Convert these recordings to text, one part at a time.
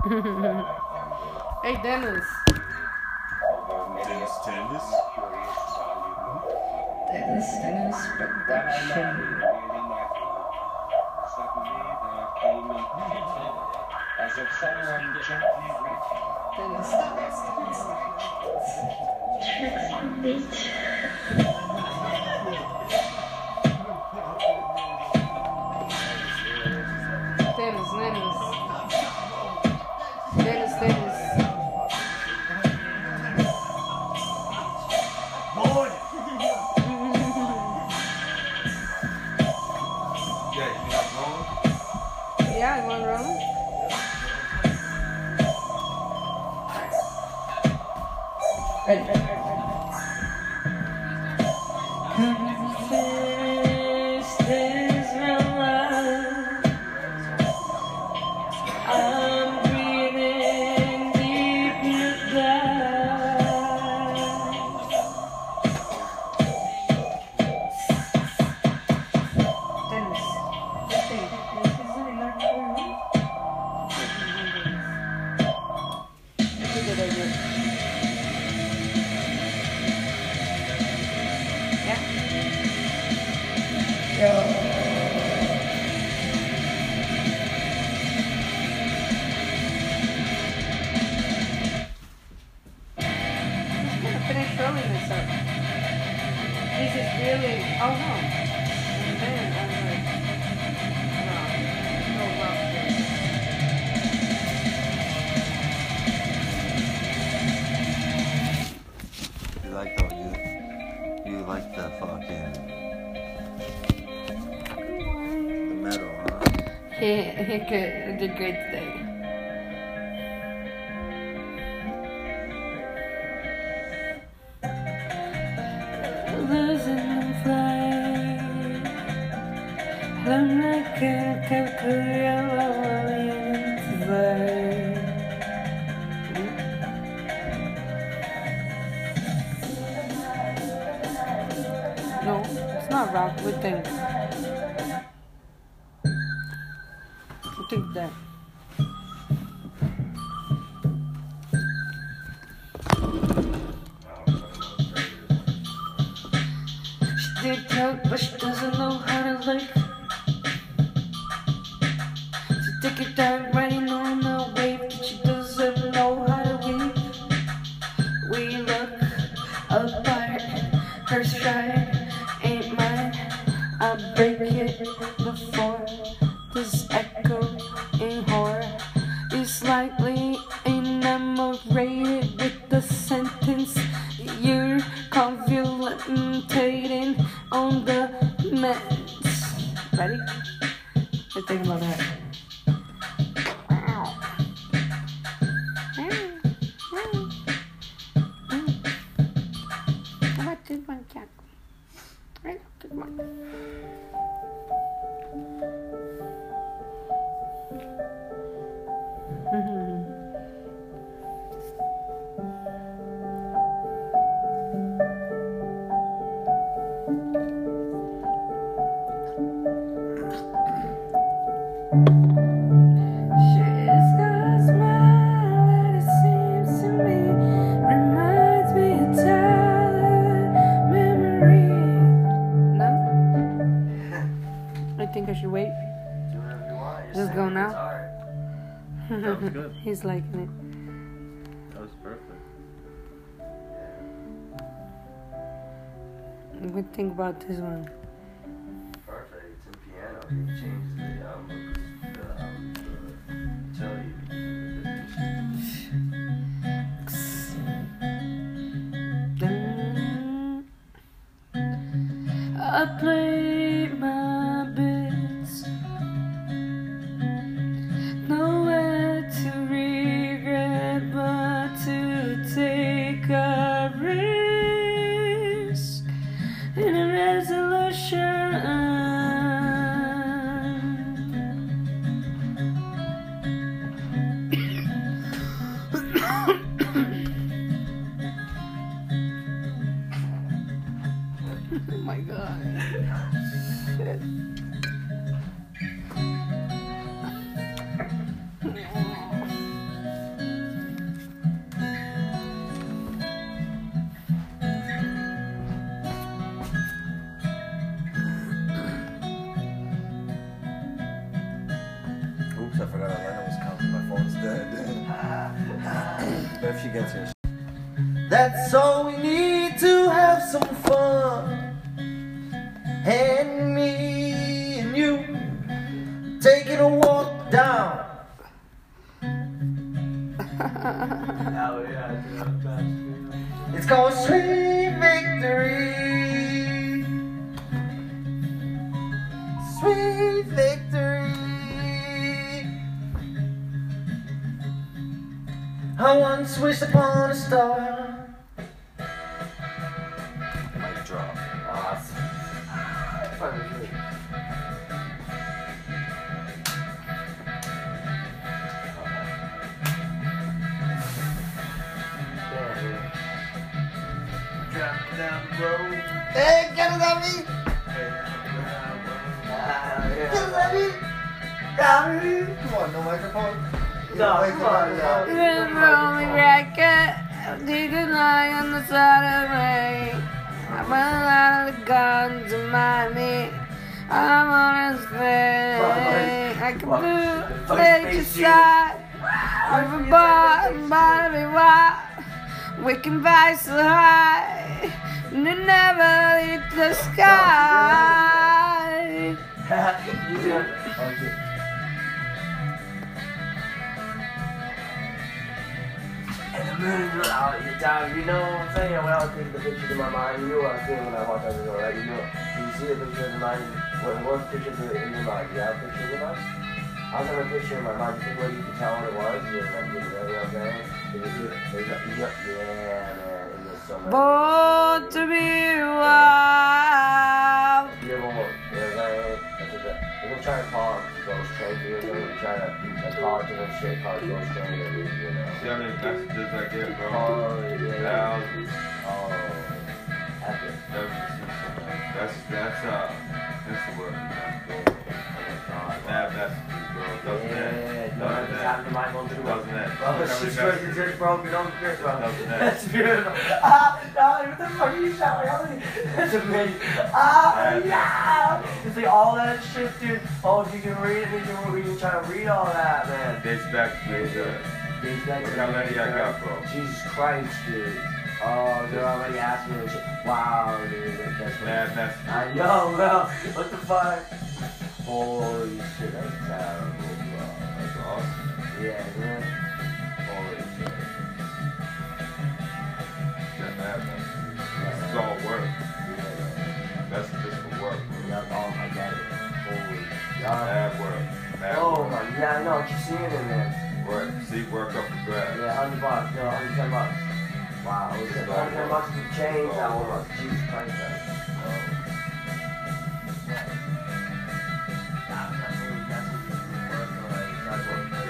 hey, Dennis. Dennis Tennis. Dennis Dennis Production. As if someone gently Dennis. Tricks on beat. Yeah, I went wrong. Ready, ready, ready, He good. He did great today. Losing. I'm. No, it's not rock. We think. Think that. She did talk, but she doesn't know how is think I should wait. Just go now? He's liking it. That was perfect. What think about this one? Perfect. It's in piano. You I play she gets here. That's all we need to have some fun. And me and you taking a walk down. Hell yeah, dude. I'm best, dude. It's called Sweet Victory. Sweet Victory. Once wished upon a star. Mic drop. Awesome. Hey, get it at me! Get it! Got me! Come on, no microphone. No, Wait, come on, no. The lonely racket, did a lie on the side of rain. I run out of the guns to me. I'm on his thing. I can do take a shot a bottom bottom white. We can fly so high, and never hit the sky. you the out, you're you know what I'm saying? When I was taking the pictures in my mind, you know what I was saying when I walked out the door, right? You know, you see a picture in your mind, what, what picture in your mind? You have a picture in? I was having a picture in my mind, you think what you could tell what it was? You're like, you know what I'm saying? Yeah, yeah, so much. Born to be wild. You know what I'm the- it Ghost Train you, we're gonna try to like, call it to shit, call it Ghost Train, you know. See how many messages I get, bro? Oh, yeah. Thousands. Oh, epic. Never seen something. That's that's uh, that's the word. Bad bro. Doesn't Yeah, that? know, Doesn't it's happened to that? my mom too. Doesn't that? Bro, Every she's crazy, just bro, you don't care, bro. Doesn't that? That's beautiful. Ah, no, what the fuck are you shouting? That's amazing. Ah, yeah. You see all that shit, dude. Oh, if you can read it, you can try to read all that, man. Dates back to the uh, These guys Look are how many I got, bro. Jesus Christ, dude. Oh, they're already asking me. Wow, dude. That's what mad messages. I know, bro. What the fuck? Holy shit, that's terrible, bro. That's awesome. Yeah, man. Holy shit. Got mad messages. This is all work. That's just for work, bro. Yeah, oh my god. Holy god. Mad work. Mad Oh work. my, yeah, I know. Keep seeing it, man. Work. See, work up the grass. Yeah, 100 bucks. No, 110 bucks. Wow, it was 110 bucks to change that oh. one. buck. Jesus Christ, man. Oh.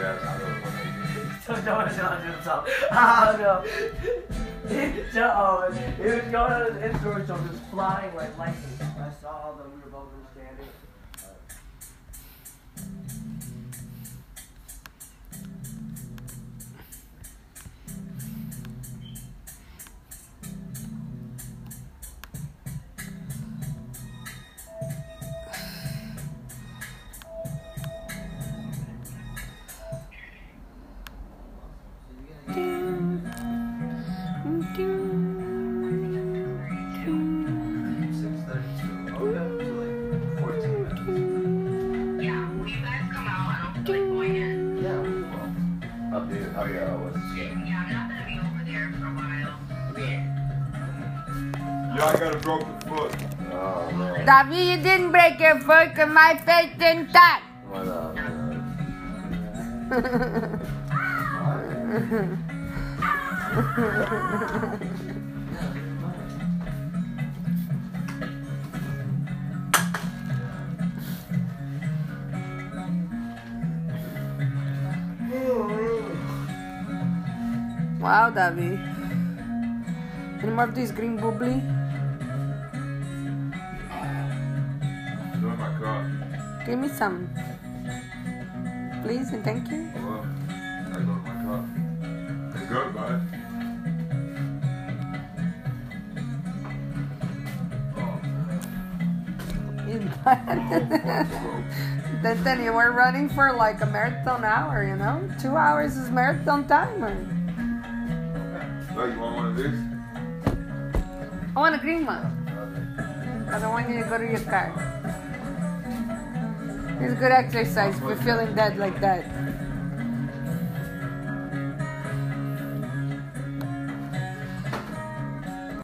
Don't know. Ah, no. it was going on his Instagram, so just flying like lightning. I saw them, we were both standing. There, yeah. Yeah, I'm not gonna be over there for a while. Y'all got a broken foot. Oh man. David, you didn't break your foot 'cause my face didn't touch. What up, man? Wow, David. Any more of these green bubbly? Doing oh my car. Give me some. Please and thank you. Well, I go to my car. It's good, bud. then, then you were running for like a marathon hour, you know? Two hours is marathon timer. Oh, you want one of this? I want a green one. I don't want you to go to your car. It's good exercise you're feeling dead like that.